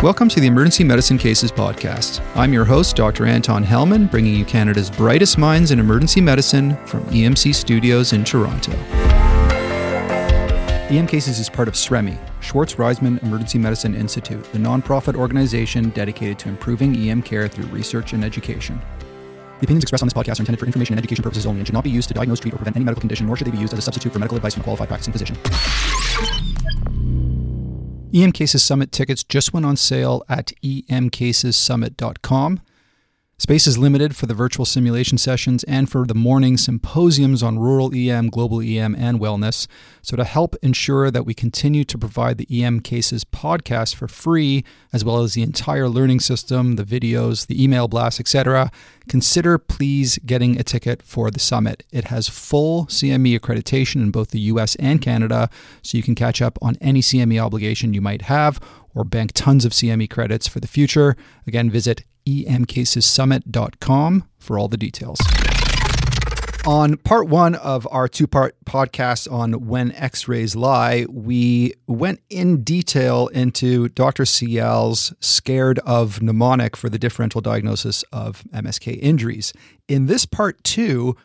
Welcome to the Emergency Medicine Cases Podcast. I'm your host, Dr. Anton Helman, bringing you Canada's brightest minds in emergency medicine from EMC Studios in Toronto. EM Cases is part of SREMI, Schwartz Reisman Emergency Medicine Institute, the nonprofit organization dedicated to improving EM care through research and education. The opinions expressed on this podcast are intended for information and education purposes only and should not be used to diagnose, treat, or prevent any medical condition, nor should they be used as a substitute for medical advice from a qualified practicing physician. EM Cases Summit tickets just went on sale at emcasessummit.com. Space is limited for the virtual simulation sessions and for the morning symposiums on rural EM, global EM, and wellness. So, to help ensure that we continue to provide the EM Cases podcast for free, as well as the entire learning system, the videos, the email blasts, etc., consider please getting a ticket for the summit. It has full CME accreditation in both the US and Canada, so you can catch up on any CME obligation you might have or bank tons of CME credits for the future. Again, visit emcasessummit.com for all the details. On part one of our two part podcast on when x rays lie, we went in detail into Dr. Sayal's scared of mnemonic for the differential diagnosis of MSK injuries. In this part two,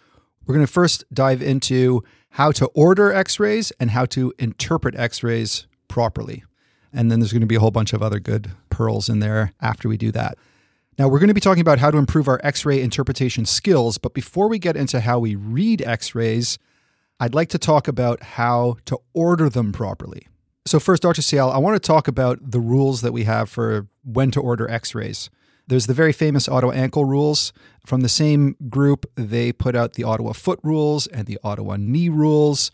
we're going to first dive into how to order x rays and how to interpret x rays properly. And then there's going to be a whole bunch of other good pearls in there after we do that. Now, we're going to be talking about how to improve our x ray interpretation skills, but before we get into how we read x rays, I'd like to talk about how to order them properly. So, first, Dr. Sayal, I want to talk about the rules that we have for when to order x rays. There's the very famous Ottawa ankle rules. From the same group, they put out the Ottawa foot rules and the Ottawa knee rules.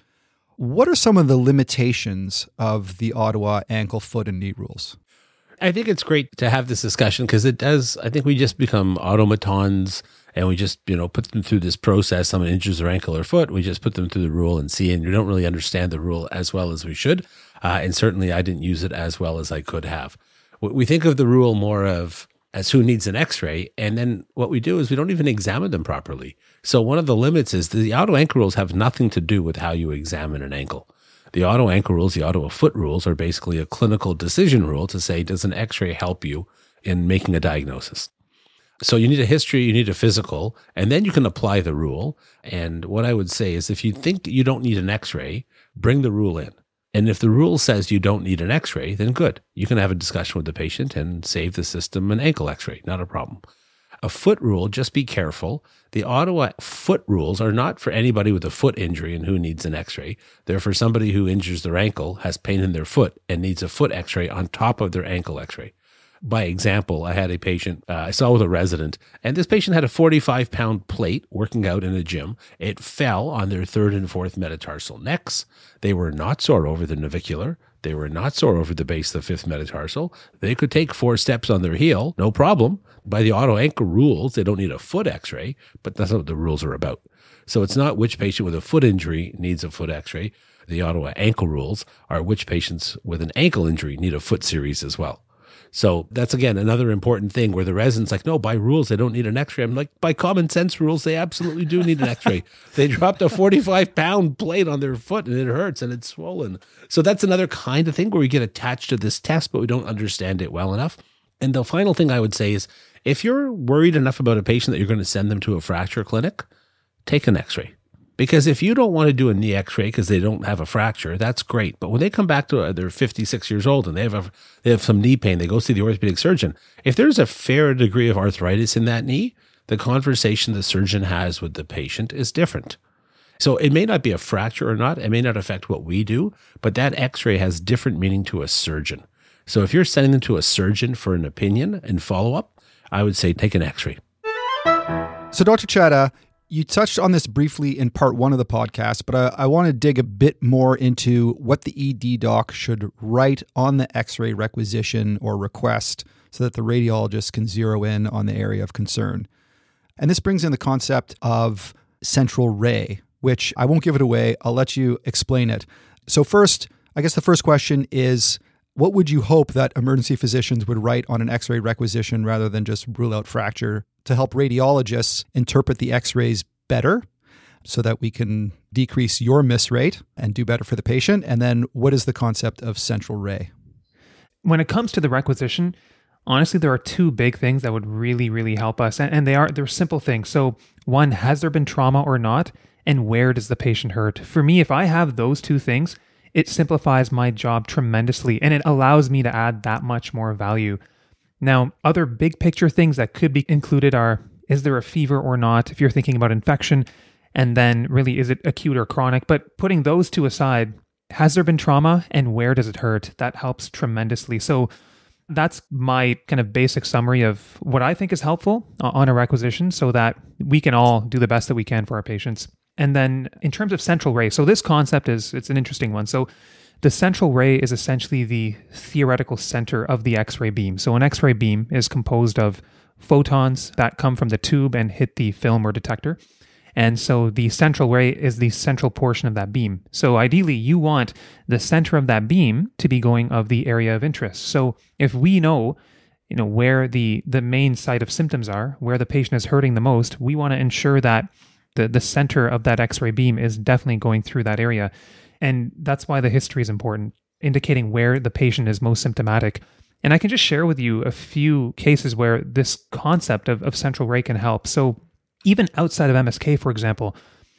What are some of the limitations of the Ottawa ankle, foot, and knee rules? I think it's great to have this discussion because it does. I think we just become automatons and we just, you know, put them through this process. Someone injures their ankle or foot, we just put them through the rule and see, and we don't really understand the rule as well as we should. Uh, and certainly I didn't use it as well as I could have. We think of the rule more of as who needs an x-ray and then what we do is we don't even examine them properly so one of the limits is the Ottawa ankle rules have nothing to do with how you examine an ankle the Ottawa ankle rules, the Ottawa foot rules are basically a clinical decision rule to say, does an x ray help you in making a diagnosis? So you need a history, you need a physical, and then you can apply the rule. And what I would say is if you think you don't need an x ray, bring the rule in. And if the rule says you don't need an x ray, then good. You can have a discussion with the patient and save the system an ankle x ray, not a problem a foot rule, just be careful. The Ottawa foot rules are not for anybody with a foot injury and who needs an x ray. They're for somebody who injures their ankle, has pain in their foot, and needs a foot x ray on top of their ankle x ray. By example, I had a patient uh, I saw with a resident, and this patient had a 45 pound plate working out in a gym. It fell on their third and fourth metatarsal necks. They were not sore over the navicular. They were not sore over the base of the fifth metatarsal. They could take four steps on their heel, no problem. By the Ottawa ankle rules, they don't need a foot x ray, but that's not what the rules are about. So it's not which patient with a foot injury needs a foot x ray. The Ottawa ankle rules are which patients with an ankle injury need a foot series as well. So that's again another important thing where the residents like, no, by rules they don't need an X-ray. I'm like, by common sense rules, they absolutely do need an X-ray. they dropped a 45 pound plate on their foot and it hurts and it's swollen. So that's another kind of thing where we get attached to this test, but we don't understand it well enough. And the final thing I would say is, if you're worried enough about a patient that you're going to send them to a fracture clinic, take an X-ray. Because if you don't want to do a knee x ray because they don't have a fracture, that's great. But when they come back to, uh, they're 56 years old and they have, a, they have some knee pain, they go see the orthopedic surgeon. If there's a fair degree of arthritis in that knee, the conversation the surgeon has with the patient is different. So it may not be a fracture or not. It may not affect what we do, but that x ray has different meaning to a surgeon. So if you're sending them to a surgeon for an opinion and follow up, I would say take an x ray. So, Dr. Chadha, you touched on this briefly in part one of the podcast, but I, I, want to dig a bit more into what the ED doc should write on the x ray requisition or request so that the radiologist can zero in on the area of concern. And this brings in the concept of central ray, which I won't give it away. I'll let you explain it. So, first, I guess the first question is what would you hope that emergency physicians would write on an x ray requisition rather than just rule out fracture to help radiologists interpret the x rays better so that we can decrease your miss rate and do better for the patient? And then what is the concept of central ray? when it comes to the requisition, honestly, there are two big things that would really, really help us. And, and they are they're simple things. So one, has there been trauma or not? And where does the patient hurt? For me, if I have those two things, it simplifies my job tremendously and it allows me to add that much more value. Now, other big picture things that could be included are is there a fever or not? If you're thinking about infection, and then really is it acute or chronic? But putting those two aside, has there been trauma and where does it hurt? That helps tremendously. So that's my kind of basic summary of what I think is helpful uh, on a requisition so that we can all do the best that we can for our patients. And then in terms of central ray, so this concept is it's an interesting one. So the central ray is essentially the theoretical center of the X-ray beam. So an X-ray beam is composed of photons that come from the tube and hit the film or detector. And so the central ray is the central portion of that beam. So ideally, you want the center of that beam to be going of the area of interest. So if we know, you know, where the the main site of symptoms are, where the patient is hurting the most, we want to ensure that the the center of that X-ray beam is definitely going through that area. And that's why the history is important, indicating where the patient is most symptomatic. And I can just share with you a few cases where this concept of, of central ray can help. So even outside of MSK, for example,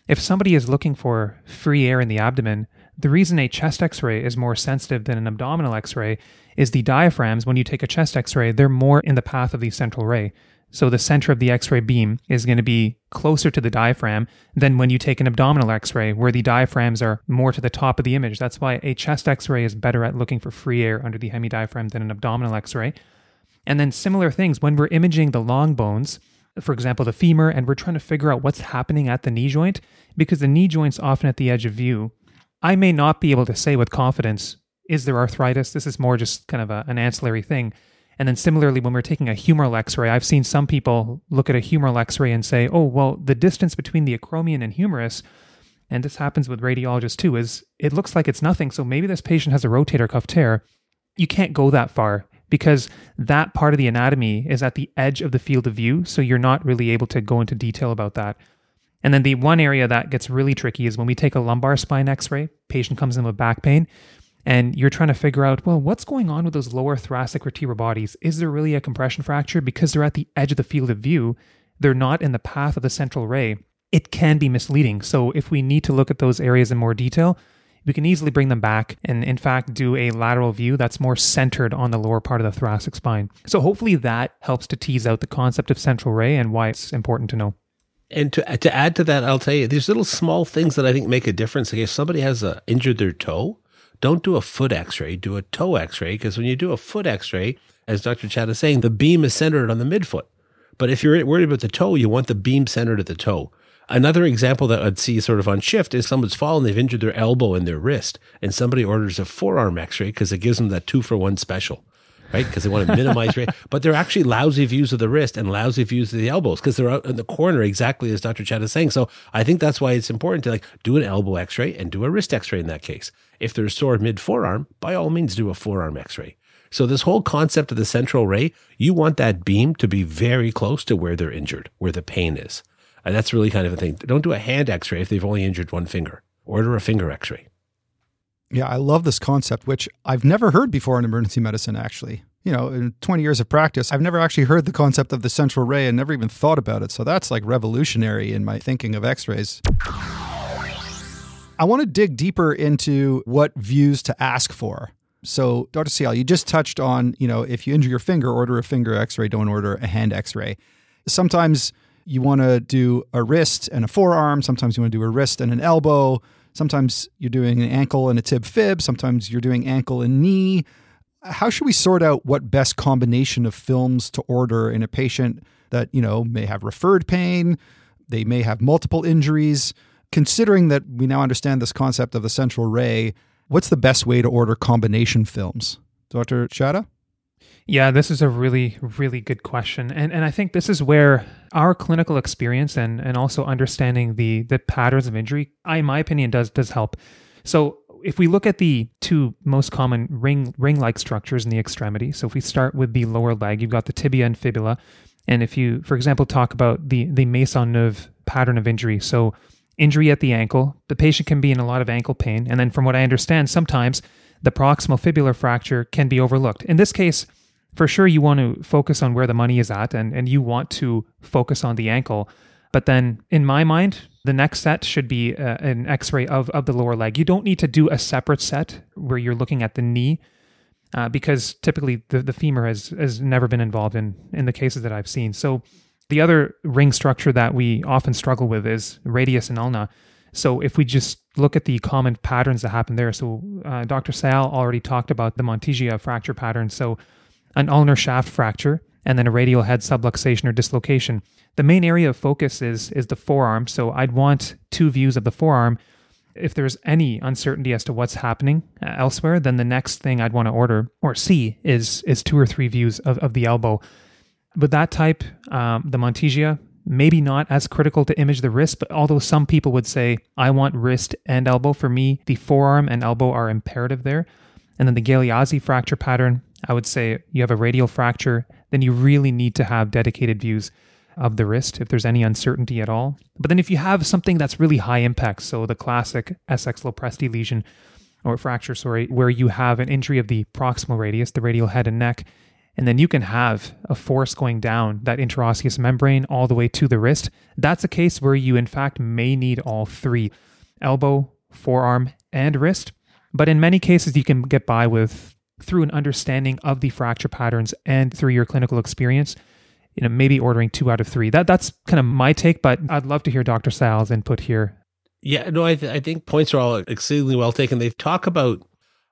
if somebody is looking for free air in the abdomen, the reason a chest x ray is more sensitive than an abdominal x ray is the diaphragms, when you take a chest x ray, they're more in the path of the central ray. So the center of the x ray beam is going to be closer to the diaphragm than when you take an abdominal x ray, where the diaphragms are more to the top of the image. That's why a chest x ray is better at looking for free air under the hemidiaphragm than an abdominal x ray. And then similar things when we're imaging the long bones, for example, the femur, and we're trying to figure out what's happening at the knee joint because the knee joint's often at the edge of view. I may not be able to say with confidence, is there arthritis? This is more just kind of a, an ancillary thing. And then similarly, when we're taking a humeral x ray, I've seen some people look at a humeral x ray and say, oh, well, the distance between the acromion and humerus, and this happens with radiologists too, is it looks like it's nothing. So maybe this patient has a rotator cuff tear. You can't go that far because that part of the anatomy is at the edge of the field of view. So you're not really able to go into detail about that. And then the one area that gets really tricky is when we take a lumbar spine x ray, patient comes in with back pain, and you're trying to figure out, well, what's going on with those lower thoracic vertebral bodies? Is there really a compression fracture? Because they're at the edge of the field of view, they're not in the path of the central ray. It can be misleading. So if we need to look at those areas in more detail, we can easily bring them back and, in fact, do a lateral view that's more centered on the lower part of the thoracic spine. So, hopefully, that helps to tease out the concept of central ray and why it's important to know. And to to add to that, I'll tell you, there's little small things that I think make a difference. Like if somebody has a, injured their toe, don't do a foot X-ray, do a toe X-ray because when you do a foot X-ray, as Dr. Chadha is saying, the beam is centered on the midfoot. But if you're worried about the toe, you want the beam centered at the toe. Another example that I'd see sort of on shift is someone's fallen, they've injured their elbow and their wrist, and somebody orders a forearm x ray because it gives them that two for one special right? Because they want to minimize rate. But they're actually lousy views of the wrist and lousy views of the elbows because they're out in the corner, exactly as Dr. Chadha is saying. So I think that's why it's important to like do an elbow x ray and do a wrist x ray in that case. If they're sore mid forearm, by all means do a forearm x ray. So this whole concept of the central ray, you want that beam to be very close to where they're injured, where the pain is. And that's really kind of a thing. Don't do a hand x ray if they've only injured one finger. Order a finger x ray. Yeah, I love this concept, which I've never heard before in emergency medicine, actually. You know, in 20 years of practice, I've never actually heard the concept of the central ray and never even thought about it. So that's like revolutionary in my thinking of x rays. I want to dig deeper into what views to ask for. So, Dr. Sayal, you just touched on, you know, if you injure your finger, order a finger x ray, don't order a hand x ray. Sometimes you want to do a wrist and a forearm. Sometimes you want to do a wrist and an elbow. Sometimes you're doing an ankle and a tib fib. Sometimes you're doing ankle and knee. How should we sort out what best combination of films to order in a patient that, you know, may have referred pain, they may have multiple injuries? Considering that we now understand this concept of the central ray, what's the best way to order combination films? Dr. Chadha? Yeah, this is a really, really good question. And and I think this is where our clinical experience and and also understanding the the patterns of injury, I, in my opinion, does does help. So if we look at the two most common ring ring-like structures in the extremity, so if we start with the lower leg, you've got the tibia and fibula. And if you, for example, talk about the the Maisonneuve pattern of injury, so injury at the ankle, the patient can be in a lot of ankle pain, and then from what I understand, sometimes the proximal fibular fracture can be overlooked. In this case, for sure, you want to focus on where the money is at and, and you want to focus on the ankle. But then, in my mind, the next set should be uh, an x ray of, of the lower leg. You don't need to do a separate set where you're looking at the knee uh, because typically the, the femur has, has never been involved in, in the cases that I've seen. So, the other ring structure that we often struggle with is radius and ulna. So if we just look at the common patterns that happen there, so uh, Dr. Sayal already talked about the Monteggia fracture pattern. So an ulnar shaft fracture and then a radial head subluxation or dislocation. The main area of focus is is the forearm. So I'd want two views of the forearm. If there's any uncertainty as to what's happening uh, elsewhere, then the next thing I'd want to order or see is is two or three views of, of the elbow. With that type, um, the Monteggia, maybe not as critical to image the wrist, but although some people would say, I want wrist and elbow, for me, the forearm and elbow are imperative there. And then the Galeazzi fracture pattern, I would say you have a radial fracture, then you really need to have dedicated views of the wrist if there's any uncertainty at all. But then if you have something that's really high impact, so the classic Essex-Lopresti lesion or fracture, sorry, where you have an injury of the proximal radius, the radial head and neck, and then you can have a force going down that interosseous membrane all the way to the wrist. That's a case where you, in fact, may need all three elbow, forearm, and wrist. But in many cases, you can get by with through an understanding of the fracture patterns and through your clinical experience. You know, maybe ordering two out of three. That that's kind of my take, but I'd love to hear Dr. Sayal's input here. Yeah, no, I, th- I think points are all exceedingly well taken. They talk about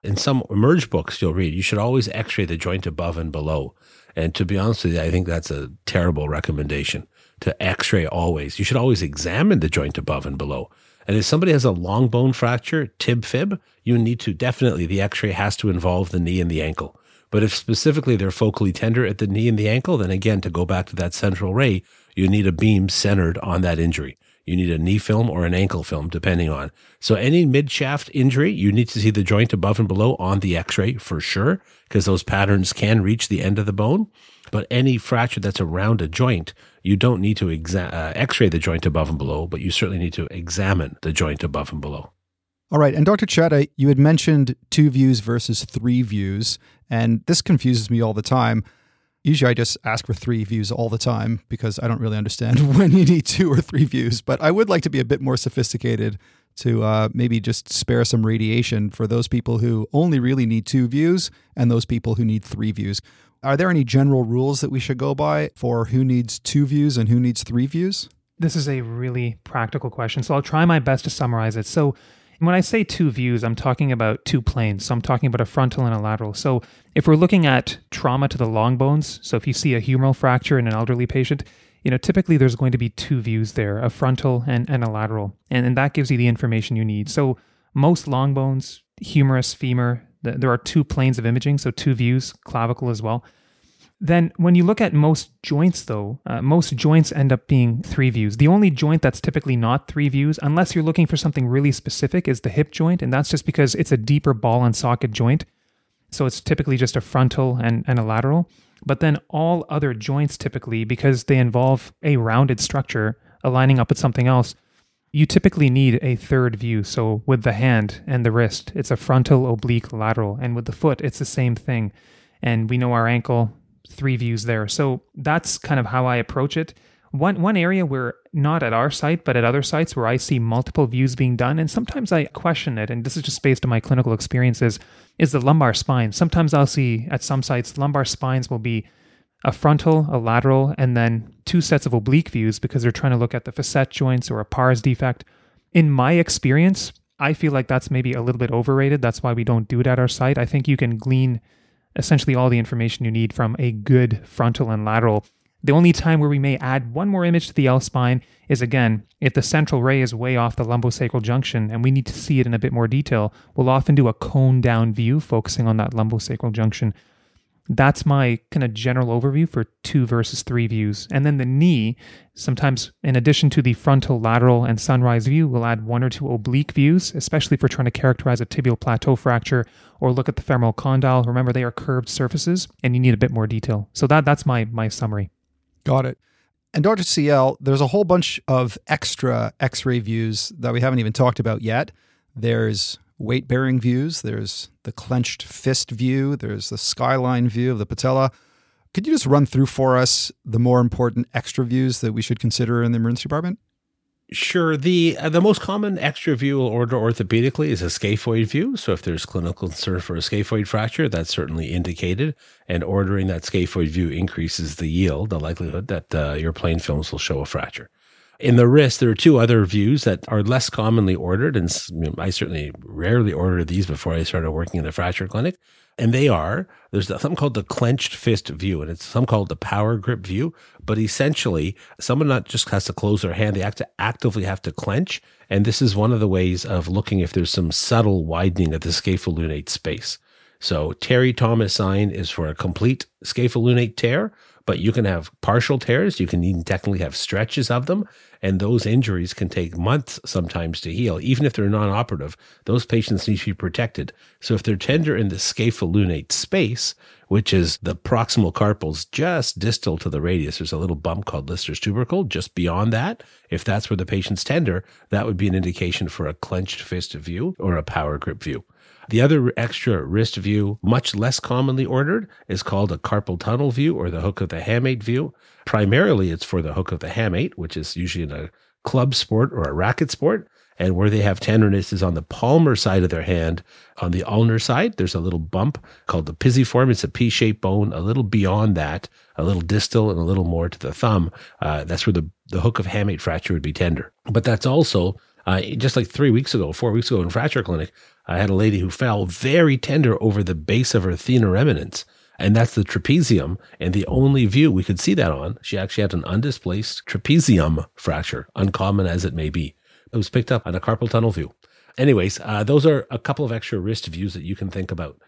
in some emerge books you'll read, you should always x ray the joint above and below. And to be honest with you, I think that's a terrible recommendation to x ray always. You should always examine the joint above and below. And if somebody has a long bone fracture, tib fib, you need to definitely, the x ray has to involve the knee and the ankle. But if specifically they're focally tender at the knee and the ankle, then again, to go back to that central ray, you need a beam centered on that injury. You need a knee film or an ankle film, depending on. So any mid shaft injury, you need to see the joint above and below on the x-ray for sure, because those patterns can reach the end of the bone. But any fracture that's around a joint, you don't need to exa- uh, x-ray the joint above and below, but you certainly need to examine the joint above and below. All right. And Dr. Chadha, you had mentioned two views versus three views, and this confuses me all the time. Usually I just ask for three views all the time because I don't really understand when you need two or three views. But I would like to be a bit more sophisticated to uh, maybe just spare some radiation for those people who only really need two views and those people who need three views. Are there any general rules that we should go by for who needs two views and who needs three views? This is a really practical question. So I'll try my best to summarize it. So when I say two views, I'm talking about two planes. So I'm talking about a frontal and a lateral. So if we're looking at trauma to the long bones, so if you see a humeral fracture in an elderly patient, you know, typically there's going to be two views there, a frontal and, and a lateral. And, and that gives you the information you need. So most long bones, humerus, femur, there are two planes of imaging, so two views, clavicle as well. Then, when you look at most joints, though, uh, most joints end up being three views. The only joint that's typically not three views, unless you're looking for something really specific, is the hip joint. And that's just because it's a deeper ball and socket joint. So it's typically just a frontal and, and a lateral. But then all other joints, typically, because they involve a rounded structure aligning up with something else, you typically need a third view. So with the hand and the wrist, it's a frontal, oblique, lateral. And with the foot, it's the same thing. And we know our ankle, three views there. So that's kind of how I approach it. One one area where not at our site, but at other sites where I see multiple views being done, and sometimes I question it, and this is just based on my clinical experiences, is the lumbar spine. Sometimes I'll see at some sites lumbar spines will be a frontal, a lateral, and then two sets of oblique views because they're trying to look at the facet joints or a pars defect. In my experience, I feel like that's maybe a little bit overrated. That's why we don't do it at our site. I think you can glean essentially all the information you need from a good frontal and lateral. The only time where we may add one more image to the L spine is again, if the central ray is way off the lumbosacral junction and we need to see it in a bit more detail, we'll often do a cone down view focusing on that lumbosacral junction. That's my kind of general overview for two versus three views. And then the knee, sometimes in addition to the frontal, lateral, and sunrise view, we'll add one or two oblique views, especially if we're trying to characterize a tibial plateau fracture or look at the femoral condyle. Remember, they are curved surfaces and you need a bit more detail. So that that's my my summary. Got it. And Dr. Sayal, there's a whole bunch of extra x ray views that we haven't even talked about yet. There's weight bearing views. There's the clenched fist view. There's the skyline view of the patella. Could you just run through for us the more important extra views that we should consider in the emergency department? Sure. The uh, the most common extra view we'll order orthopedically is a scaphoid view. So if there's clinical concern for a scaphoid fracture, that's certainly indicated. And ordering that scaphoid view increases the yield, the likelihood that uh, your plain films will show a fracture. In the wrist, there are two other views that are less commonly ordered, and I certainly rarely ordered these before I started working in the fracture clinic. And they are there's something called the clenched fist view, and it's something called the power grip view. But essentially, someone not just has to close their hand; they have to actively have to clench. And this is one of the ways of looking if there's some subtle widening of the scapholunate space. So Terry Thomas sign is for a complete scapholunate tear, but you can have partial tears. You can even technically have stretches of them. And those injuries can take months sometimes to heal. Even if they're non operative, those patients need to be protected. So if they're tender in the scapholunate space, which is the proximal carpals just distal to the radius, there's a little bump called Lister's tubercle just beyond that. If that's where the patient's tender, that would be an indication for a clenched fist view or a power grip view. The other extra wrist view, much less commonly ordered, is called a carpal tunnel view or the hook of the hamate view. Primarily, it's for the hook of the hamate, which is usually in a club sport or a racket sport. And where they have tenderness is on the palmar side of their hand. On the ulnar side, there's a little bump called the pisiform. It's a P-shaped bone. A little beyond that, a little distal and a little more to the thumb. Uh, that's where the, the hook of hamate fracture would be tender. But that's also uh, just like three weeks ago, four weeks ago in fracture clinic, I had a lady who fell very tender over the base of her thenar eminence. And that's the trapezium. And the only view we could see that on, she actually had an undisplaced trapezium fracture, uncommon as it may be. It was picked up on a carpal tunnel view. Anyways, uh, those are a couple of extra wrist views that you can think about.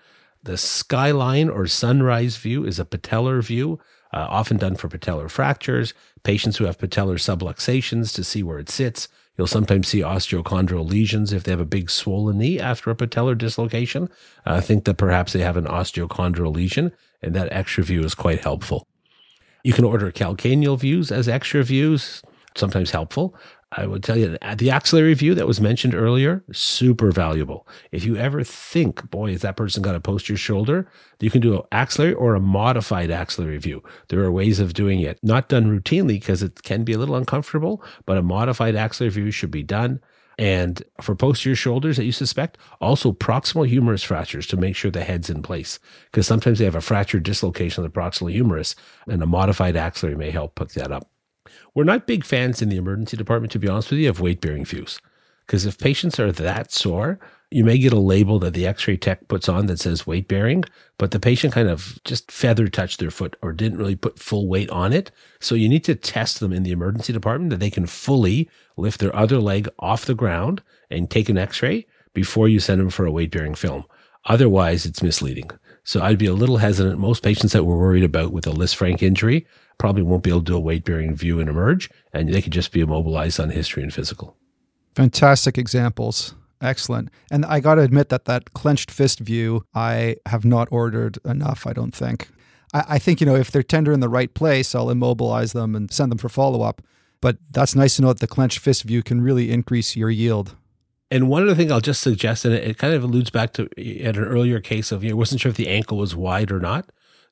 The skyline or sunrise view is a patellar view, uh, often done for patellar fractures, patients who have patellar subluxations to see where it sits. You'll sometimes see osteochondral lesions if they have a big swollen knee after a patellar dislocation. I uh, think that perhaps they have an osteochondral lesion, and that extra view is quite helpful. You can order calcaneal views as extra views, sometimes helpful. I would tell you that uh, the axillary view that was mentioned earlier, super valuable. If you ever think, boy, is that person got a posterior shoulder, you can do an axillary or a modified axillary view. There are ways of doing it, not done routinely because it can be a little uncomfortable, but a modified axillary view should be done. And for posterior shoulders that you suspect, also proximal humerus fractures to make sure the head's in place. Because sometimes they have a fractured dislocation of the proximal humerus, and a modified axillary may help pick that up. We're not big fans in the emergency department, to be honest with you, of weight bearing views. Because if patients are that sore, you may get a label that the x ray tech puts on that says weight bearing, but the patient kind of just feather touched their foot or didn't really put full weight on it. So you need to test them in the emergency department that they can fully lift their other leg off the ground and take an x ray before you send them for a weight bearing film. Otherwise, it's misleading. So I'd be a little hesitant. Most patients that we're worried about with a Lisfranc injury probably won't be able to do a weight bearing view and emerge, and they could just be immobilized on history and physical. Fantastic examples. Excellent. And I got to admit that that clenched fist view, I have not ordered enough, I don't think. I, I think, you know, if they're tender in the right place, I'll immobilize them and send them for follow up. But that's nice to know that the clenched fist view can really increase your yield. And one other thing I'll just suggest, and it kind of alludes back to at an earlier case of you know, wasn't sure if the ankle was wide or not.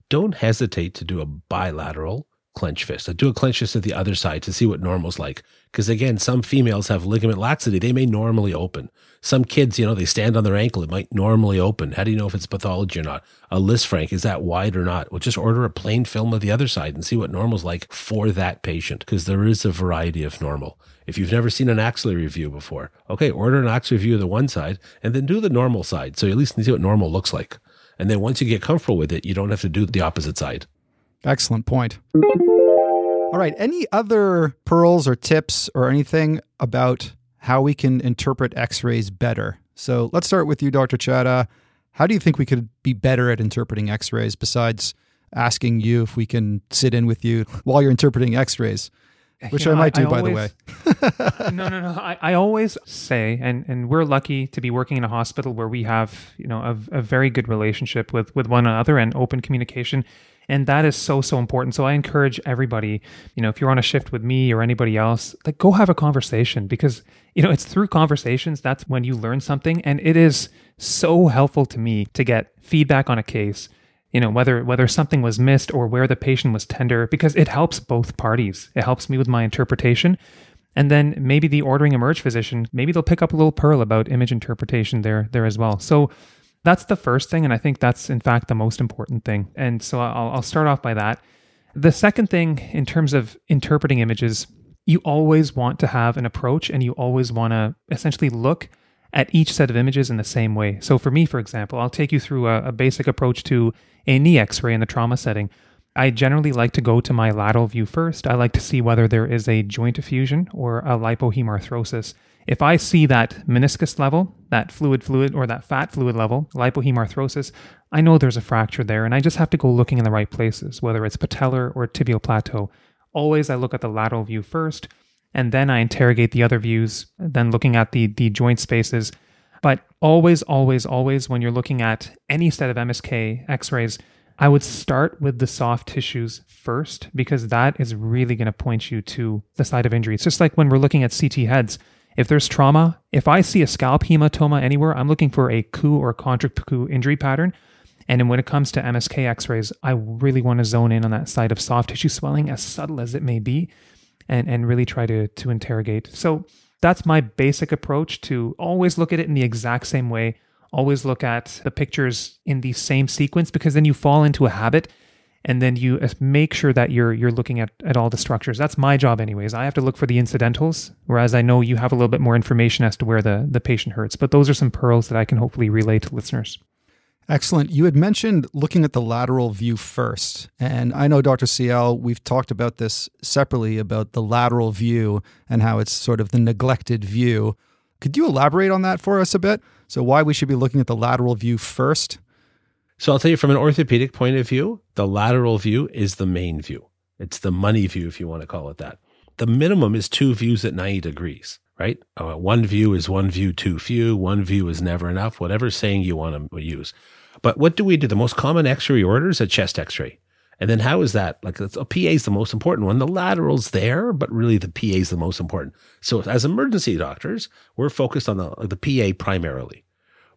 Don't hesitate to do a bilateral clench fist. I do a clench fist at the other side to see what normal's like. Because again, some females have ligament laxity. They may normally open. Some kids, you know, they stand on their ankle. It might normally open. How do you know if it's pathology or not? A Lisfranc, is that wide or not? Well, just order a plain film of the other side and see what normal's like for that patient. Because there is a variety of normal. If you've never seen an axillary view before, okay, order an axillary view of the one side and then do the normal side. So you at least see what normal looks like. And then once you get comfortable with it, you don't have to do the opposite side. Excellent point. All right. Any other pearls or tips or anything about how we can interpret x rays better? So let's start with you, Dr. Chadha. How do you think we could be better at interpreting x rays besides asking you if we can sit in with you while you're interpreting x rays? Which you know, I might do, I, I by always, the way. no, no, no. I, I always say, and, and we're lucky to be working in a hospital where we have, you know, a, a very good relationship with, with one another and open communication And that is so, so important. So I encourage everybody, you know, if you're on a shift with me or anybody else, like go have a conversation because, you know, it's through conversations that's when you learn something. And it is so helpful to me to get feedback on a case, you know, whether whether something was missed or where the patient was tender, because it helps both parties. It helps me with my interpretation. And then maybe the ordering emerge physician, maybe they'll pick up a little pearl about image interpretation there there as well. So that's the first thing. And I think that's, in fact, the most important thing. And so I'll, I'll start off by that. The second thing, in terms of interpreting images, you always want to have an approach and you always want to essentially look at each set of images in the same way. So for me, for example, I'll take you through a, a basic approach to a knee x ray in the trauma setting. I generally like to go to my lateral view first. I like to see whether there is a joint effusion or a lipohemarthrosis. If I see that meniscus level, that fluid fluid or that fat fluid level, lipohemarthrosis, I know there's a fracture there and I just have to go looking in the right places, whether it's patellar or tibial plateau. Always I look at the lateral view first and then I interrogate the other views, then looking at the the joint spaces. But always always always when you're looking at any set of MSK x-rays, I would start with the soft tissues first because that is really going to point you to the site of injury. It's just like when we're looking at CT heads, if there's trauma, if I see a scalp hematoma anywhere, I'm looking for a coup or contrecoup injury pattern. And then when it comes to MSK x rays, I really want to zone in on that side of soft tissue swelling, as subtle as it may be, and, and really try to, to interrogate. So that's my basic approach to always look at it in the exact same way, always look at the pictures in the same sequence, because then you fall into a habit and then you make sure that you're you're looking at, at all the structures. That's my job anyways. I have to look for the incidentals, whereas I know you have a little bit more information as to where the, the patient hurts. But those are some pearls that I can hopefully relay to listeners. Excellent. You had mentioned looking at the lateral view first. And I know, Dr. Sayal, we've talked about this separately about the lateral view and how it's sort of the neglected view. Could you elaborate on that for us a bit? So, why we should be looking at the lateral view first? So I'll tell you from an orthopedic point of view, the lateral view is the main view. It's the money view, if you want to call it that. The minimum is two views at 90 degrees, right? Uh, one view is one view too few. One view is never enough, whatever saying you want to use. But what do we do? The most common x-ray order is a chest x-ray. And then how is that? Like a PA is the most important one. The lateral's there, but really the PA is the most important. So as emergency doctors, we're focused on the, the PA primarily.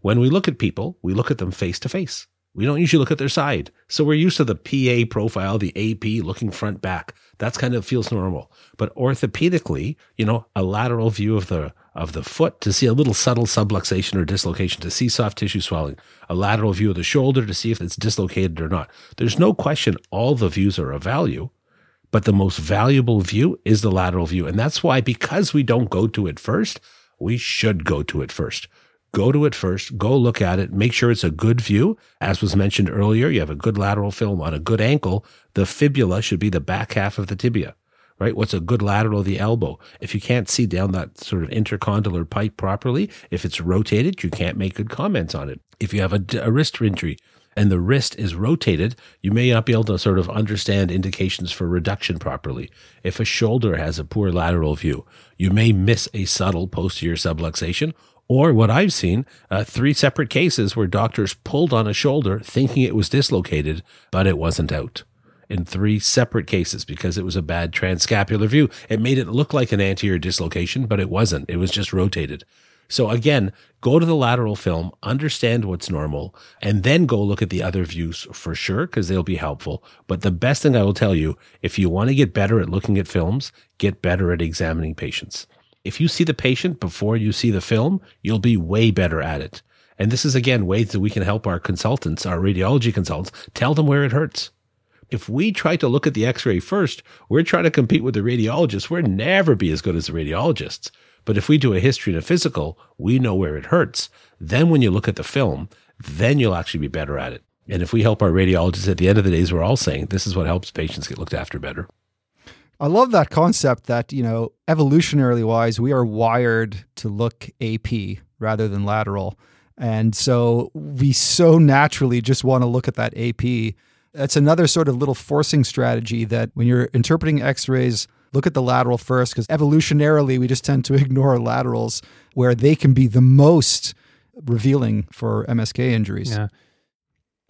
When we look at people, we look at them face to face. We don't usually look at their side. So we're used to the PA profile, the AP looking front back. That's kind of feels normal. But orthopedically, you know, a lateral view of the of the foot to see a little subtle subluxation or dislocation, to see soft tissue swelling, a lateral view of the shoulder to see if it's dislocated or not. There's no question all the views are of value, but the most valuable view is the lateral view. And that's why, because we don't go to it first, we should go to it first go to it first, go look at it, make sure it's a good view. As was mentioned earlier, you have a good lateral film on a good ankle. The fibula should be the back half of the tibia, right? What's a good lateral of the elbow? If you can't see down that sort of intercondylar pipe properly, if it's rotated, you can't make good comments on it. If you have a, a wrist injury, and the wrist is rotated, you may not be able to sort of understand indications for reduction properly. If a shoulder has a poor lateral view, you may miss a subtle posterior subluxation or what I've seen, uh, three separate cases where doctors pulled on a shoulder thinking it was dislocated, but it wasn't out. In three separate cases because it was a bad transscapular view. It made it look like an anterior dislocation, but it wasn't. It was just rotated. So again, go to the lateral film, understand what's normal, and then go look at the other views for sure, because they'll be helpful. But the best thing I will tell you, if you want to get better at looking at films, get better at examining patients. If you see the patient before you see the film, you'll be way better at it. And this is again ways that we can help our consultants, our radiology consultants, tell them where it hurts. If we try to look at the x ray first, we're trying to compete with the radiologists. We'll never be as good as the radiologists. But if we do a history and a physical, we know where it hurts. Then when you look at the film, then you'll actually be better at it. And if we help our radiologists at the end of the days, we're all saying this is what helps patients get looked after better. I love that concept that, you know, evolutionarily wise, we are wired to look AP rather than lateral. And so we so naturally just want to look at that AP. That's another sort of little forcing strategy that when you're interpreting x rays, look at the lateral first, because evolutionarily we just tend to ignore laterals where they can be the most revealing for MSK injuries. Yeah.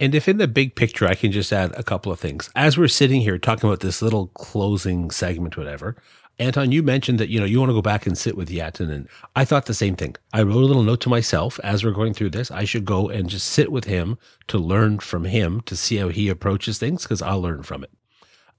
And if in the big picture, I can just add a couple of things. As we're sitting here talking about this little closing segment, whatever, Anton, you mentioned that, you know, you want to go back and sit with Yatin. And I thought the same thing. I wrote a little note to myself as we're going through this. I should go and just sit with him to learn from him to see how he approaches things because I'll learn from it.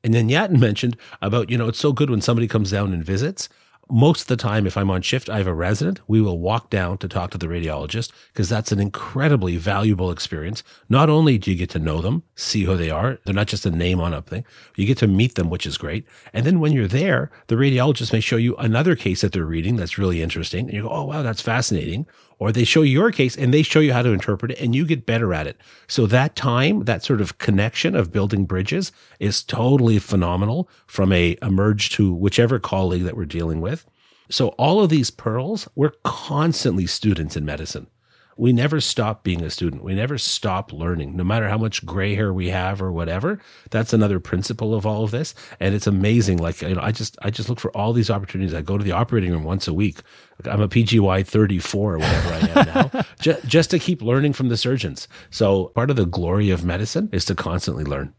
And then Yatin mentioned about, you know, it's so good when somebody comes down and visits most of the time, if I'm on shift, I have a resident. We will walk down to talk to the radiologist because that's an incredibly valuable experience. Not only do you get to know them, see who they are, they're not just a name on a thing, you get to meet them, which is great. And then when you're there, the radiologist may show you another case that they're reading that's really interesting. And you go, oh, wow, that's fascinating or they show you your case and they show you how to interpret it and you get better at it. So that time, that sort of connection of building bridges is totally phenomenal from a emerge to whichever colleague that we're dealing with. So all of these pearls, we're constantly students in medicine we never stop being a student. We never stop learning, no matter how much gray hair we have or whatever. That's another principle of all of this. And it's amazing. Like, you know, I just, I just look for all these opportunities. I go to the operating room once a week. I'm a PGY 34 or whatever I am now, just, just to keep learning from the surgeons. So part of the glory of medicine is to constantly learn.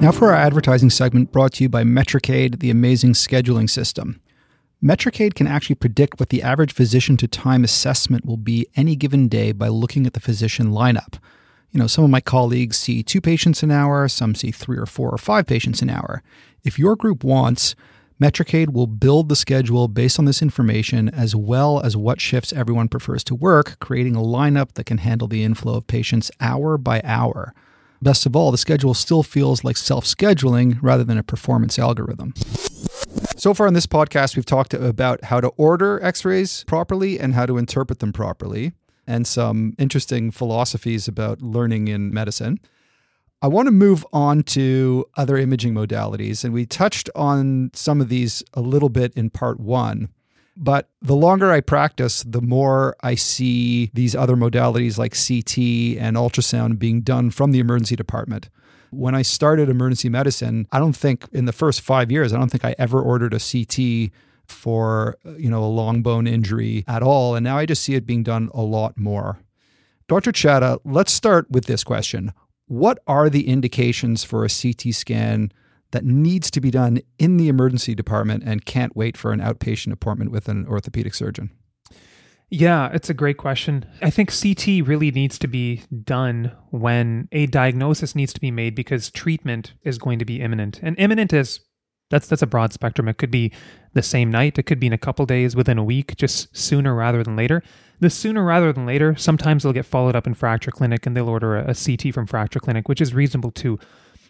Now for our advertising segment brought to you by Metricaid, the amazing scheduling system. Metricaid can actually predict what the average physician to time assessment will be any given day by looking at the physician lineup. You know, some of my colleagues see two patients an hour, some see three or four or five patients an hour. If your group wants, Metricaid will build the schedule based on this information as well as what shifts everyone prefers to work, creating a lineup that can handle the inflow of patients hour by hour. Best of all, the schedule still feels like self scheduling rather than a performance algorithm. So far in this podcast, we've talked about how to order x rays properly and how to interpret them properly, and some interesting philosophies about learning in medicine. I want to move on to other imaging modalities, and we touched on some of these a little bit in part one. But the longer I practice, the more I see these other modalities like CT and ultrasound being done from the emergency department. When I started emergency medicine, I don't think in the first five years, I don't think I ever ordered a CT for you know a long bone injury at all. And now I just see it being done a lot more. Dr. Chadha, let's start with this question. What are the indications for a CT scan that needs to be done in the emergency department and can't wait for an outpatient appointment with an orthopedic surgeon? Yeah, it's a great question. I think CT really needs to be done when a diagnosis needs to be made because treatment is going to be imminent. And imminent is that's that's a broad spectrum. It could be the same night, it could be in a couple days, within a week, just sooner rather than later. The sooner rather than later, sometimes they'll get followed up in fracture clinic and they'll order a, a CT from fracture clinic, which is reasonable too.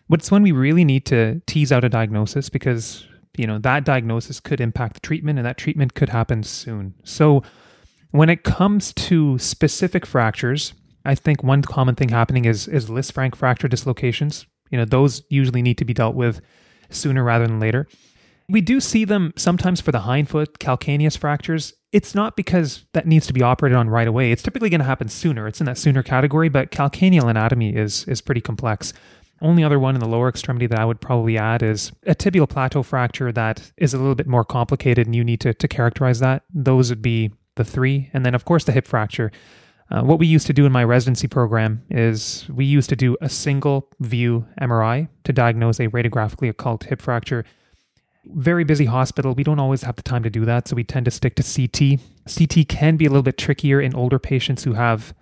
But it's when we really need to tease out a diagnosis because you know that diagnosis could impact the treatment and that treatment could happen soon. So when it comes to specific fractures, I think one common thing happening is is Lisfranc fracture dislocations. You know, those usually need to be dealt with sooner rather than later. We do see them sometimes for the hindfoot calcaneus fractures. It's not because that needs to be operated on right away. It's typically going to happen sooner. It's in that sooner category, but calcaneal anatomy is is pretty complex. Only other one in the lower extremity that I would probably add is a tibial plateau fracture that is a little bit more complicated and you need to, to characterize that. Those would be the three, and then of course the hip fracture. Uh, what we used to do in my residency program is we used to do a single view MRI to diagnose a radiographically occult hip fracture. Very busy hospital. We don't always have the time to do that, so we tend to stick to CT. CT can be a little bit trickier in older patients who have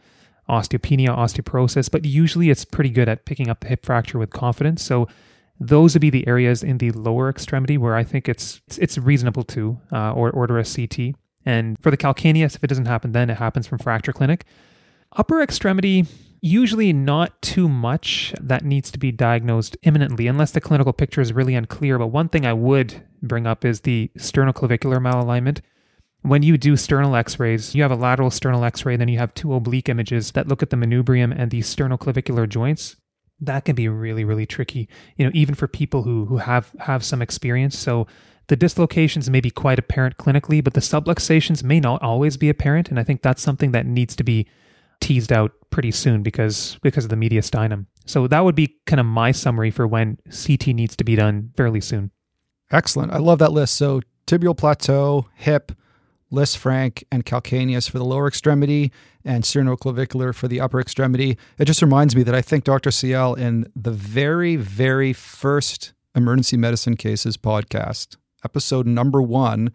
osteopenia, osteoporosis, but usually it's pretty good at picking up the hip fracture with confidence. So those would be the areas in the lower extremity where I think it's it's reasonable to uh, or order a CT. And for the calcaneus, if it doesn't happen then, it happens from fracture clinic. Upper extremity, usually not too much that needs to be diagnosed imminently, unless the clinical picture is really unclear. But one thing I would bring up is the sternoclavicular malalignment. When you do sternal x rays, you have a lateral sternal x ray, then you have two oblique images that look at the manubrium and the sternoclavicular joints. That can be really, really tricky, you know, even for people who, who have, have some experience. So the dislocations may be quite apparent clinically, but the subluxations may not always be apparent. And I think that's something that needs to be teased out pretty soon because because of the mediastinum. So that would be kind of my summary for when CT needs to be done fairly soon. Excellent. I love that list. So tibial plateau, hip, Lisfranc, and calcaneus for the lower extremity, and sternoclavicular for the upper extremity. It just reminds me that I think Dr. Sayal in the very, very first emergency medicine cases podcast, episode number one,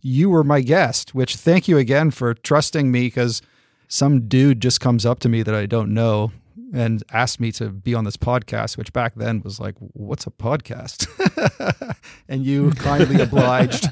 you were my guest, which thank you again for trusting me because some dude just comes up to me that I don't know and asked me to be on this podcast, which back then was like, what's a podcast? and you kindly obliged,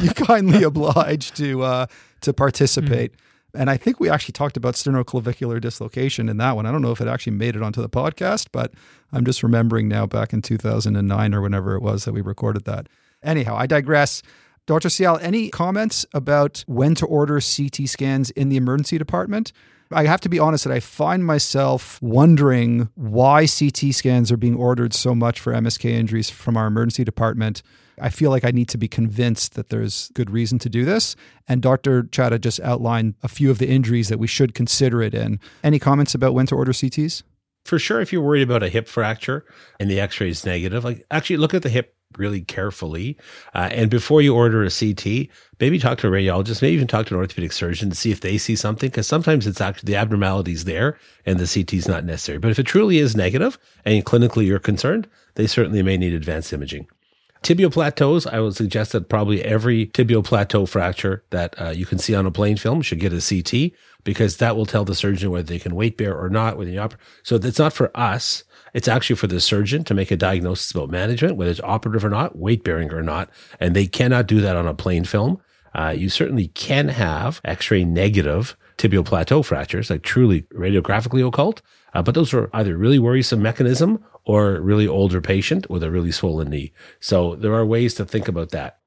you kindly obliged to uh, to participate. Mm-hmm. And I think we actually talked about sternoclavicular dislocation in that one. I don't know if it actually made it onto the podcast, but I'm just remembering now back in 2009 or whenever it was that we recorded that. Anyhow, I digress. Dr. Sayal, any comments about when to order CT scans in the emergency department? I have to be honest that I find myself wondering why CT scans are being ordered so much for MSK injuries from our emergency department. I feel like I need to be convinced that there's good reason to do this. And Dr. Chadha just outlined a few of the injuries that we should consider it in. Any comments about when to order CTs? For sure, if you're worried about a hip fracture and the x ray is negative, like actually look at the hip really carefully. Uh, and before you order a CT, maybe talk to a radiologist, maybe even talk to an orthopedic surgeon to see if they see something, because sometimes it's actually the abnormalities there and the CT is not necessary. But if it truly is negative and clinically you're concerned, they certainly may need advanced imaging. Tibial plateaus, I would suggest that probably every tibial plateau fracture that uh, you can see on a plain film should get a CT because that will tell the surgeon whether they can weight bear or not within the operator. So it's not for us it's actually for the surgeon to make a diagnosis about management, whether it's operative or not, weight bearing or not. And they cannot do that on a plain film. Uh, you certainly can have x-ray negative tibial plateau fractures, like truly radiographically occult. Uh, but those are either really worrisome mechanism or really older patient with a really swollen knee. So there are ways to think about that.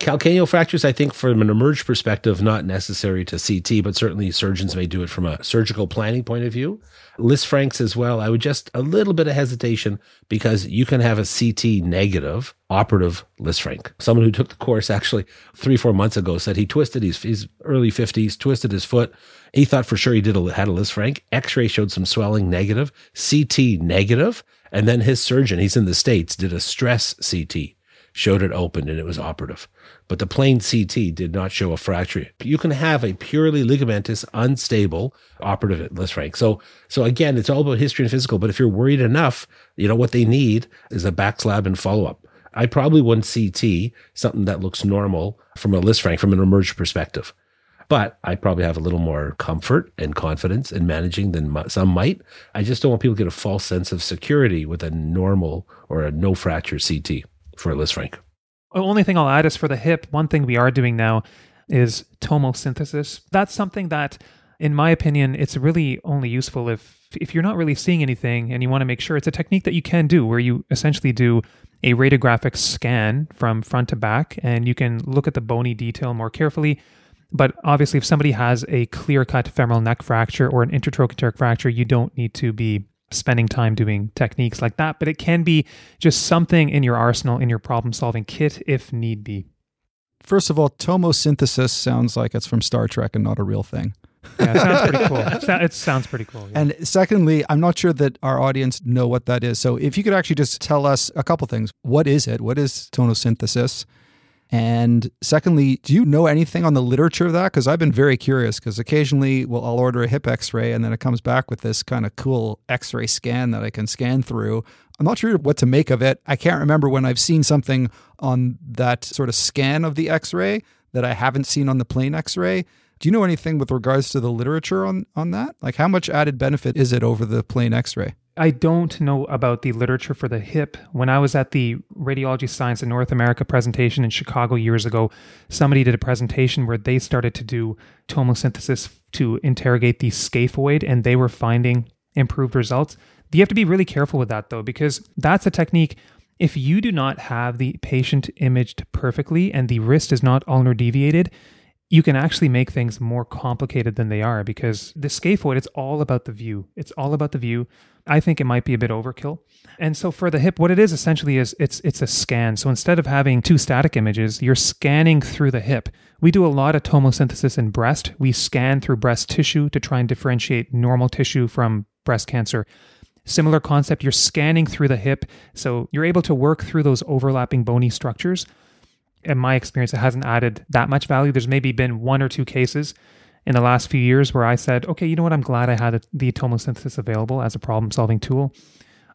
Calcaneal fractures, I think, from an emerged perspective, not necessary to CT, but certainly surgeons may do it from a surgical planning point of view. Lisfrancs as well. I would just a little bit of hesitation because you can have a CT negative operative Lisfranc. Someone who took the course actually three, four months ago said he twisted his, his early 50s, twisted his foot. He thought for sure he did a, had a Lisfranc. X-ray showed some swelling negative, CT negative, and then his surgeon, he's in the States, did a stress CT showed it open and it was operative. But the plain CT did not show a fracture. You can have a purely ligamentous, unstable operative Lisfranc. So, so again, it's all about history and physical. But if you're worried enough, you know what they need is a back slab and follow up. I probably wouldn't CT something that looks normal from a Lisfranc from an emergent perspective. But I probably have a little more comfort and confidence in managing than some might. I just don't want people to get a false sense of security with a normal or a no fracture CT for Lisfranc. The only thing I'll add is for the hip, one thing we are doing now is tomosynthesis. That's something that, in my opinion, it's really only useful if if you're not really seeing anything and you want to make sure it's a technique that you can do where you essentially do a radiographic scan from front to back and you can look at the bony detail more carefully. But obviously, if somebody has a clear cut femoral neck fracture or an intertrochanteric fracture, you don't need to be spending time doing techniques like that, but it can be just something in your arsenal, in your problem solving kit if need be. First of all, tomosynthesis sounds like it's from Star Trek and not a real thing. yeah, it sounds pretty cool. It sounds pretty cool. Yeah. And secondly, I'm not sure that our audience know what that is. So if you could actually just tell us a couple things. What is it? What is tomosynthesis? And secondly, do you know anything on the literature of that? Because I've been very curious. Because occasionally, well, I'll order a hip X-ray, and then it comes back with this kind of cool X-ray scan that I can scan through. I'm not sure what to make of it. I can't remember when I've seen something on that sort of scan of the X-ray that I haven't seen on the plain X-ray. Do you know anything with regards to the literature on on that? Like, how much added benefit is it over the plain X-ray? I don't know about the literature for the hip. When I was at the Radiology Science in North America presentation in Chicago years ago, somebody did a presentation where they started to do tomosynthesis to interrogate the scaphoid, and they were finding improved results. You have to be really careful with that, though, because that's a technique. If you do not have the patient imaged perfectly and the wrist is not ulnar deviated, you can actually make things more complicated than they are because the scaphoid, it's all about the view. It's all about the view. I think it might be a bit overkill. And so for the hip, what it is essentially is it's it's a scan. So instead of having two static images, you're scanning through the hip. We do a lot of tomosynthesis in breast. We scan through breast tissue to try and differentiate normal tissue from breast cancer. Similar concept, you're scanning through the hip. So you're able to work through those overlapping bony structures in my experience, it hasn't added that much value. There's maybe been one or two cases, in the last few years where I said, okay, you know what? I'm glad I had the tomosynthesis available as a problem solving tool.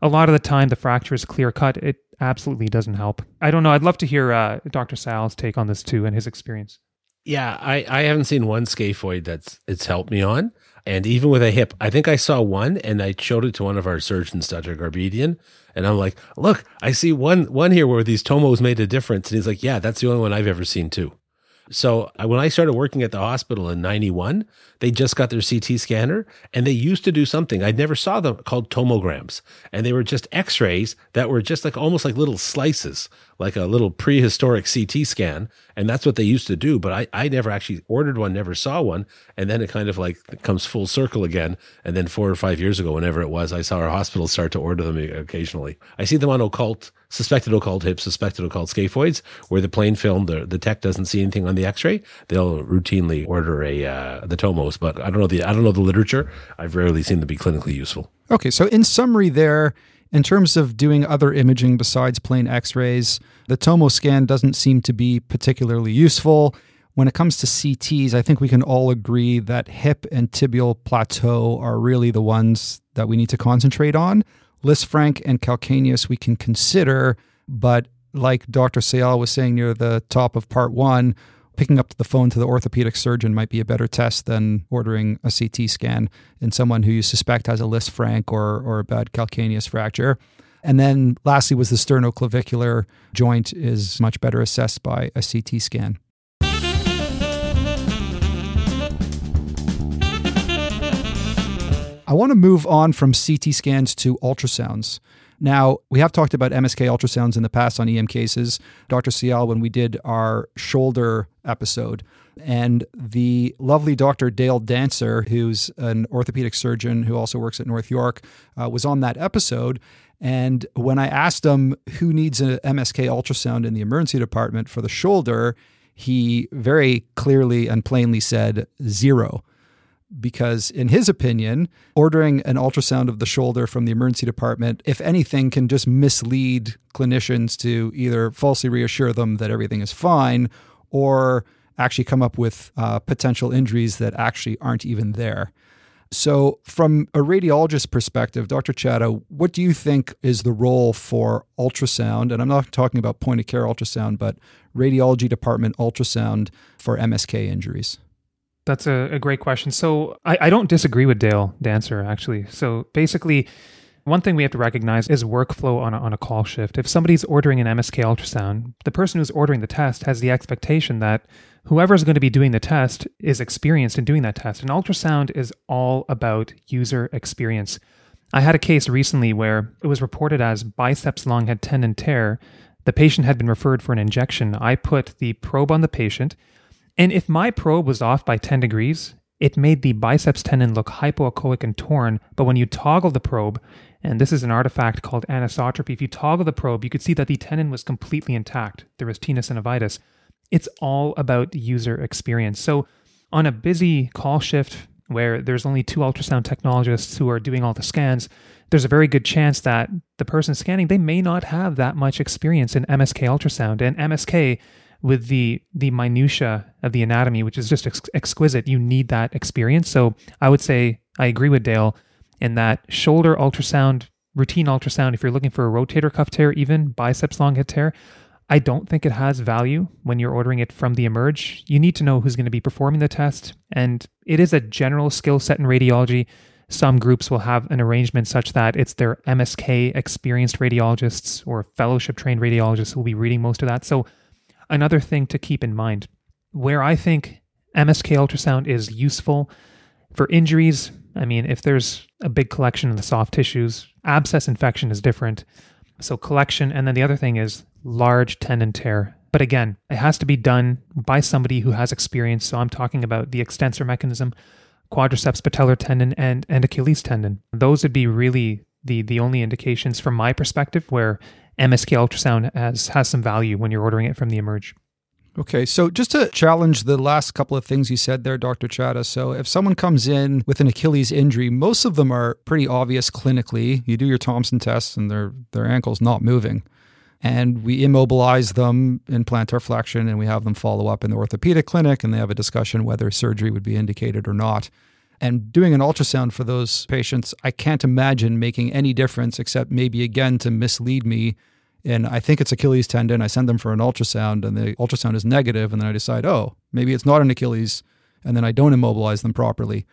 A lot of the time, the fracture is clear cut. It absolutely doesn't help. I don't know. I'd love to hear uh, Dr. Sayal's take on this too and his experience. Yeah, I, I haven't seen one scaphoid that's it's helped me on. And even with a hip, I think I saw one and I showed it to one of our surgeons, Dr. Garbedian. And I'm like, look, I see one one here where these tomos made a difference. And he's like, yeah, that's the only one I've ever seen too. So when I started working at the hospital in 91, they just got their CT scanner and they used to do something I never saw them called tomograms. And they were just x-rays that were just like almost like little slices, like a little prehistoric CT scan. And that's what they used to do. But I, I never actually ordered one, never saw one. And then it kind of like comes full circle again. And then four or five years ago, whenever it was, I saw our hospital start to order them occasionally. I see them on occult suspected occult hips, suspected occult scaphoids, where the plain film, the, the tech doesn't see anything on the X-ray, they'll routinely order a uh, the Tomos. But I don't know the I don't know the literature. I've rarely seen them be clinically useful. Okay, so in summary, there, in terms of doing other imaging besides plain X-rays, the Tomo scan doesn't seem to be particularly useful. When it comes to CTs, I think we can all agree that hip and tibial plateau are really the ones that we need to concentrate on. Lisfranc and calcaneus we can consider, but like Dr. Sayal was saying near the top of part one, picking up the phone to the orthopedic surgeon might be a better test than ordering a CT scan in someone who you suspect has a Lisfranc or, or a bad calcaneus fracture. And then lastly was the sternoclavicular joint is much better assessed by a CT scan. I want to move on from CT scans to ultrasounds. Now, we have talked about MSK ultrasounds in the past on EM cases. Dr. Sayal, when we did our shoulder episode, and the lovely Dr. Dale Dancer, who's an orthopedic surgeon who also works at North York, uh, was on that episode. And when I asked him who needs an MSK ultrasound in the emergency department for the shoulder, he very clearly and plainly said zero because, in his opinion, ordering an ultrasound of the shoulder from the emergency department, if anything, can just mislead clinicians to either falsely reassure them that everything is fine or actually come up with uh, potential injuries that actually aren't even there. So, from a radiologist perspective, Dr. Chadha, what do you think is the role for ultrasound? And I'm not talking about point of care ultrasound, but radiology department ultrasound for MSK injuries. That's a, a great question. So I, I don't disagree with Dale Dancer, actually. So basically, one thing we have to recognize is workflow on a, on a call shift. If somebody's ordering an MSK ultrasound, the person who's ordering the test has the expectation that whoever's going to be doing the test is experienced in doing that test. And ultrasound is all about user experience. I had a case recently where it was reported as biceps long head tendon tear. The patient had been referred for an injection. I put the probe on the patient and if my probe was off by 10 degrees, it made the biceps tendon look hypoechoic and torn. But when you toggle the probe, and this is an artifact called anisotropy, if you toggle the probe, you could see that the tendon was completely intact. There was tenosynovitis. It's all about user experience. So on a busy call shift where there's only two ultrasound technologists who are doing all the scans, there's a very good chance that the person scanning, they may not have that much experience in MSK ultrasound. And MSK with the the minutia of the anatomy, which is just ex- exquisite. You need that experience. So I would say I agree with Dale in that shoulder ultrasound, routine ultrasound. If you're looking for a rotator cuff tear, even biceps long head tear, I don't think it has value when you're ordering it from the Emerge. You need to know who's going to be performing the test, and it is a general skill set in radiology. Some groups will have an arrangement such that it's their MSK experienced radiologists or fellowship trained radiologists who will be reading most of that. So another thing to keep in mind where I think MSK ultrasound is useful for injuries. I mean, if there's a big collection in the soft tissues, abscess infection is different. So, collection. And then the other thing is large tendon tear. But again, it has to be done by somebody who has experience. So, I'm talking about the extensor mechanism, quadriceps patellar tendon, and, and Achilles tendon. Those would be really the, the only indications from my perspective where MSK ultrasound has has some value when you're ordering it from the Emerge. Okay, so just to challenge the last couple of things you said there, Dr. Chadha. So, if someone comes in with an Achilles injury, most of them are pretty obvious clinically. You do your Thompson test and their their ankle's not moving. and we immobilize them in plantar flexion and we have them follow up in the orthopedic clinic and they have a discussion whether surgery would be indicated or not. And doing an ultrasound for those patients, I can't imagine making any difference except maybe again to mislead me. And I think it's Achilles tendon. I send them for an ultrasound and the ultrasound is negative, and then I decide, oh, maybe it's not an Achilles, and then I don't immobilize them properly.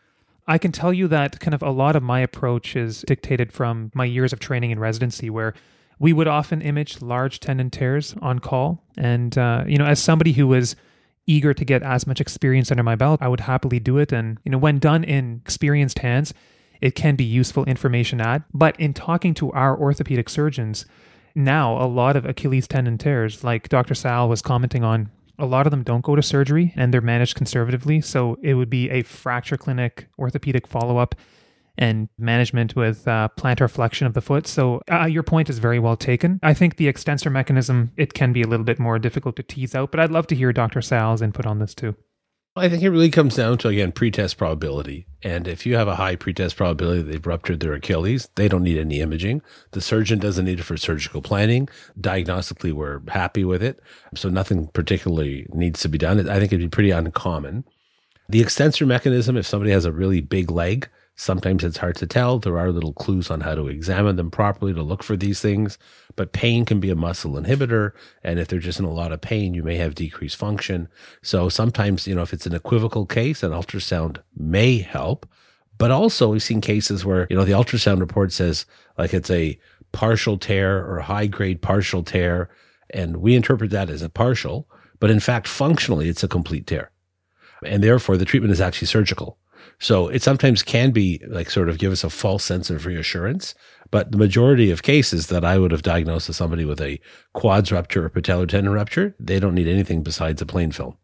I can tell you that kind of a lot of my approach is dictated from my years of training in residency, where we would often image large tendon tears on call. And, uh, you know, as somebody who was eager to get as much experience under my belt, I would happily do it. And, you know, when done in experienced hands, it can be useful information add. But in talking to our orthopedic surgeons, now a lot of Achilles tendon tears, like Dr. Sayal was commenting on, a lot of them don't go to surgery and they're managed conservatively. So it would be a fracture clinic orthopedic follow up and management with uh, plantar flexion of the foot. So uh, your point is very well taken. I think the extensor mechanism it can be a little bit more difficult to tease out, but I'd love to hear Dr. Sayal's input on this too. I think it really comes down to again pretest probability. And if you have a high pretest probability that they've ruptured their Achilles, they don't need any imaging. The surgeon doesn't need it for surgical planning. Diagnostically, we're happy with it. So nothing particularly needs to be done. I think it'd be pretty uncommon. The extensor mechanism, if somebody has a really big leg, Sometimes it's hard to tell. There are little clues on how to examine them properly to look for these things, but pain can be a muscle inhibitor. And if they're just in a lot of pain, you may have decreased function. So sometimes, you know, if it's an equivocal case, an ultrasound may help. But also, we've seen cases where, you know, the ultrasound report says like it's a partial tear or high grade partial tear. And we interpret that as a partial, but in fact, functionally, it's a complete tear. And therefore, the treatment is actually surgical. So it sometimes can be like sort of give us a false sense of reassurance. But the majority of cases that I would have diagnosed as somebody with a quads rupture or patellar tendon rupture, they don't need anything besides a plain film.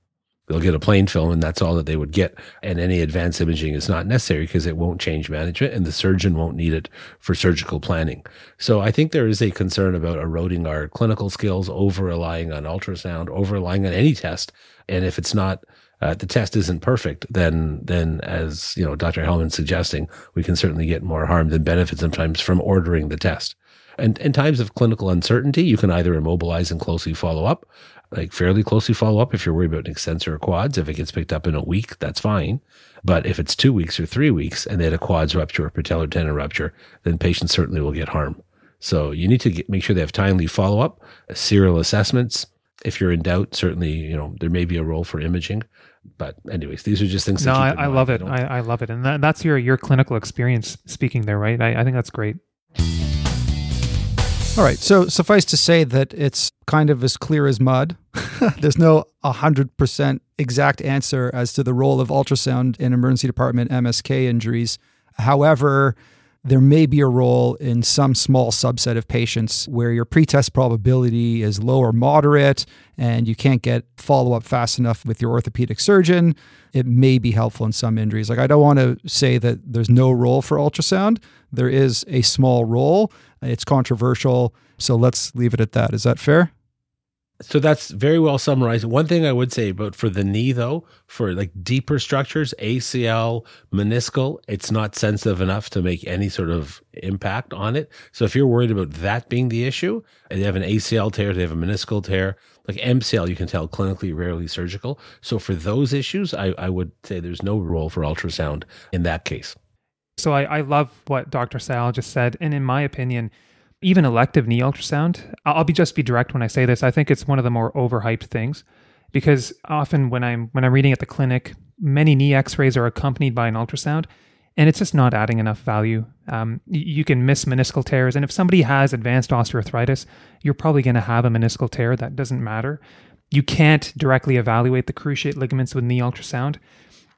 They'll get a plain film and that's all that they would get. And any advanced imaging is not necessary because it won't change management and the surgeon won't need it for surgical planning. So I think there is a concern about eroding our clinical skills, over relying on ultrasound, over relying on any test. And if it's not uh, the test isn't perfect, then then as you know, Dr. Helman's suggesting, we can certainly get more harm than benefit sometimes from ordering the test. And in times of clinical uncertainty, you can either immobilize and closely follow up, like fairly closely follow up if you're worried about an extensor or quads. If it gets picked up in a week, that's fine. But if it's two weeks or three weeks and they had a quads rupture or patellar tendon rupture, then patients certainly will get harm. So you need to get, make sure they have timely follow up, serial assessments. If you're in doubt, certainly, you know, there may be a role for imaging but anyways, these are just things. No, I, I love it. I, I, love it, and that, that's your your clinical experience speaking there, right? I, I think that's great. All right. So suffice to say that it's kind of as clear as mud. There's no 100% exact answer as to the role of ultrasound in emergency department MSK injuries. However, there may be a role in some small subset of patients where your pretest probability is low or moderate and you can't get follow up fast enough with your orthopedic surgeon. It may be helpful in some injuries. Like, I don't want to say that there's no role for ultrasound, there is a small role. It's controversial. So let's leave it at that. Is that fair? So that's very well summarized. One thing I would say about for the knee though, for like deeper structures, ACL, meniscal, it's not sensitive enough to make any sort of impact on it. So if you're worried about that being the issue, they have an ACL tear, they have a meniscal tear, like MCL, you can tell clinically rarely surgical. So for those issues, I, I would say there's no role for ultrasound in that case. So I, I love what Dr. Sayal just said. And in my opinion, even elective knee ultrasound, I'll be just be direct when I say this. I think it's one of the more overhyped things because often when I'm when I'm reading at the clinic, many knee X-rays are accompanied by an ultrasound, and it's just not adding enough value. Um, you can miss meniscal tears, and if somebody has advanced osteoarthritis, you're probably going to have a meniscal tear. That doesn't matter. You can't directly evaluate the cruciate ligaments with knee ultrasound,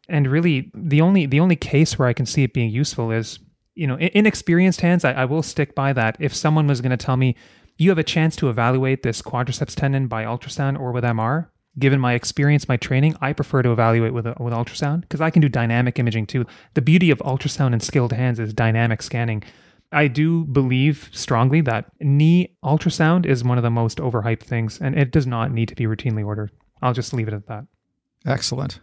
and really the only the only case where I can see it being useful is you know, inexperienced hands, I, I will stick by that. If someone was going to tell me, you have a chance to evaluate this quadriceps tendon by ultrasound or with MR, given my experience, my training, I prefer to evaluate with, with ultrasound because I can do dynamic imaging too. The beauty of ultrasound and skilled hands is dynamic scanning. I do believe strongly that knee ultrasound is one of the most overhyped things, and it does not need to be routinely ordered. I'll just leave it at that. Excellent.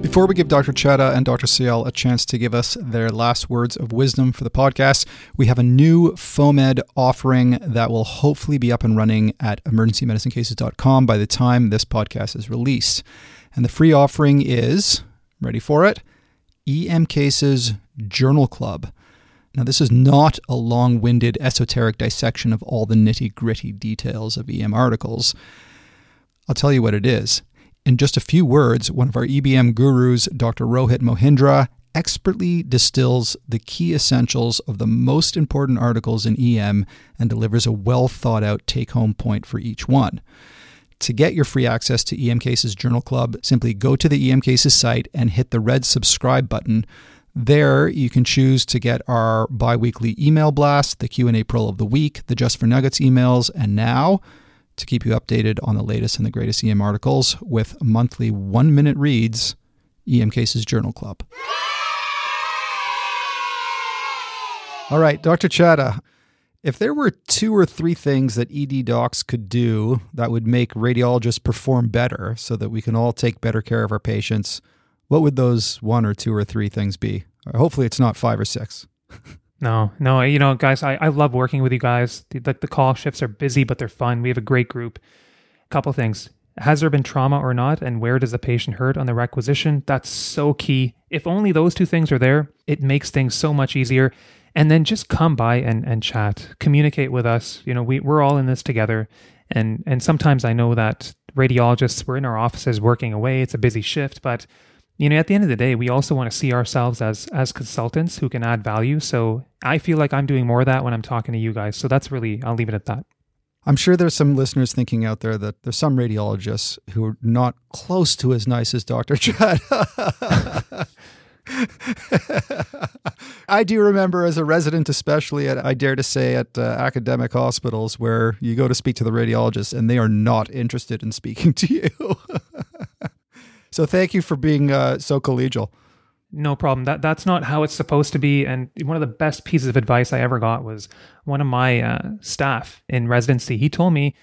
Before we give Dr. Chadha and Dr. Sayal a chance to give us their last words of wisdom for the podcast, we have a new FOAMed offering that will hopefully be up and running at emergencymedicinecases.com by the time this podcast is released. And the free offering is, ready for it, EM Cases Journal Club. Now, this is not a long winded esoteric dissection of all the nitty gritty details of EM articles. I'll tell you what it is. In just a few words, one of our EBM gurus, Dr. Rohit Mohindra, expertly distills the key essentials of the most important articles in EM and delivers a well thought out take home point for each one. To get your free access to EM Cases Journal Club, simply go to the EM Cases site and hit the red subscribe button. There, you can choose to get our bi-weekly email blast, the Q&A Pearl of the Week, the Just for Nuggets emails, and now to keep you updated on the latest and the greatest EM articles with monthly one minute reads, EM Cases Journal Club. All right, Dr. Chadha, if there were two or three things that ED docs could do that would make radiologists perform better so that we can all take better care of our patients, what would those one or two or three things be? Hopefully, it's not five or six. No, no, you know, guys, I, I love working with you guys. The, the, the call shifts are busy, but they're fun. We have a great group. Couple things. Has there been trauma or not? And where does the patient hurt on the requisition? That's so key. If only those two things are there, it makes things so much easier. And then just come by and, and chat, communicate with us. You know, we, we're all in this together. And, and sometimes I know that radiologists, we're in our offices working away. It's a busy shift, but you know at the end of the day we also want to see ourselves as as consultants who can add value. So i feel like i'm doing more of that when i'm talking to you guys. So that's really i'll leave it at that. I'm sure there's some listeners thinking out there that there's some radiologists who are not close to as nice as dr chad I do remember as a resident, especially at, I dare to say, at uh, academic hospitals where you go to speak to the radiologists and they are not interested in speaking to you. So thank you for being uh, so collegial. No problem. That that's not how it's supposed to be. And one of the best pieces of advice I ever got was one of my uh, staff in residency. He told me,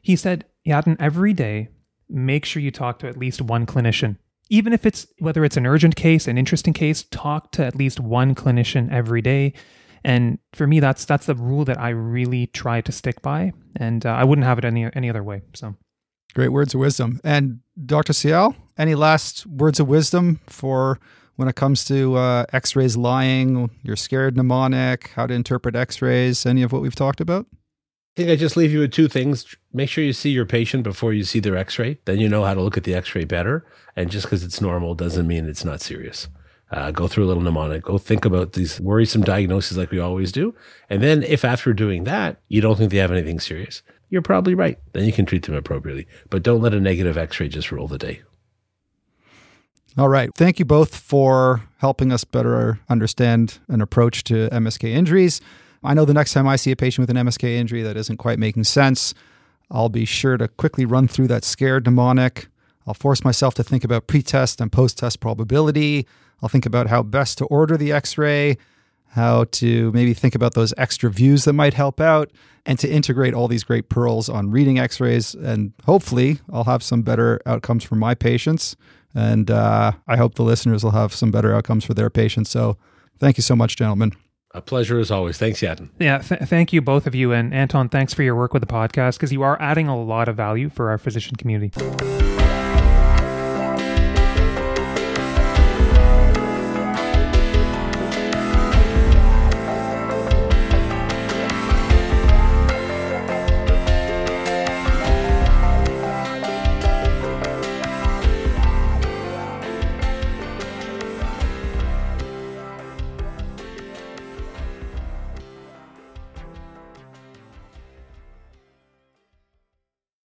he said, Yatin, every day, make sure you talk to at least one clinician. Even if it's whether it's an urgent case, an interesting case, talk to at least one clinician every day. And for me, that's that's the rule that I really try to stick by, and uh, I wouldn't have it any any other way. So. Great words of wisdom. And Dr. Sayal, any last words of wisdom for when it comes to uh, x rays lying, your scared mnemonic, how to interpret x rays, any of what we've talked about? I think I just leave you with two things. Make sure you see your patient before you see their x ray. Then you know how to look at the x ray better. And just because it's normal doesn't mean it's not serious. Uh, go through a little mnemonic. Go think about these worrisome diagnoses like we always do. And then if after doing that, you don't think they have anything serious, you're probably right. Then you can treat them appropriately. But don't let a negative x ray just rule the day. All right. Thank you both for helping us better understand an approach to MSK injuries. I know the next time I see a patient with an MSK injury that isn't quite making sense, I'll be sure to quickly run through that scared mnemonic. I'll force myself to think about pre-test and post-test probability. I'll think about how best to order the x-ray, how to maybe think about those extra views that might help out, and to integrate all these great pearls on reading x-rays. And hopefully I'll have some better outcomes for my patients. And uh, I hope the listeners will have some better outcomes for their patients. So thank you so much, gentlemen. A pleasure as always. Thanks, Yatin. Yeah, th- thank you, both of you. And Anton, thanks for your work with the podcast because you are adding a lot of value for our physician community.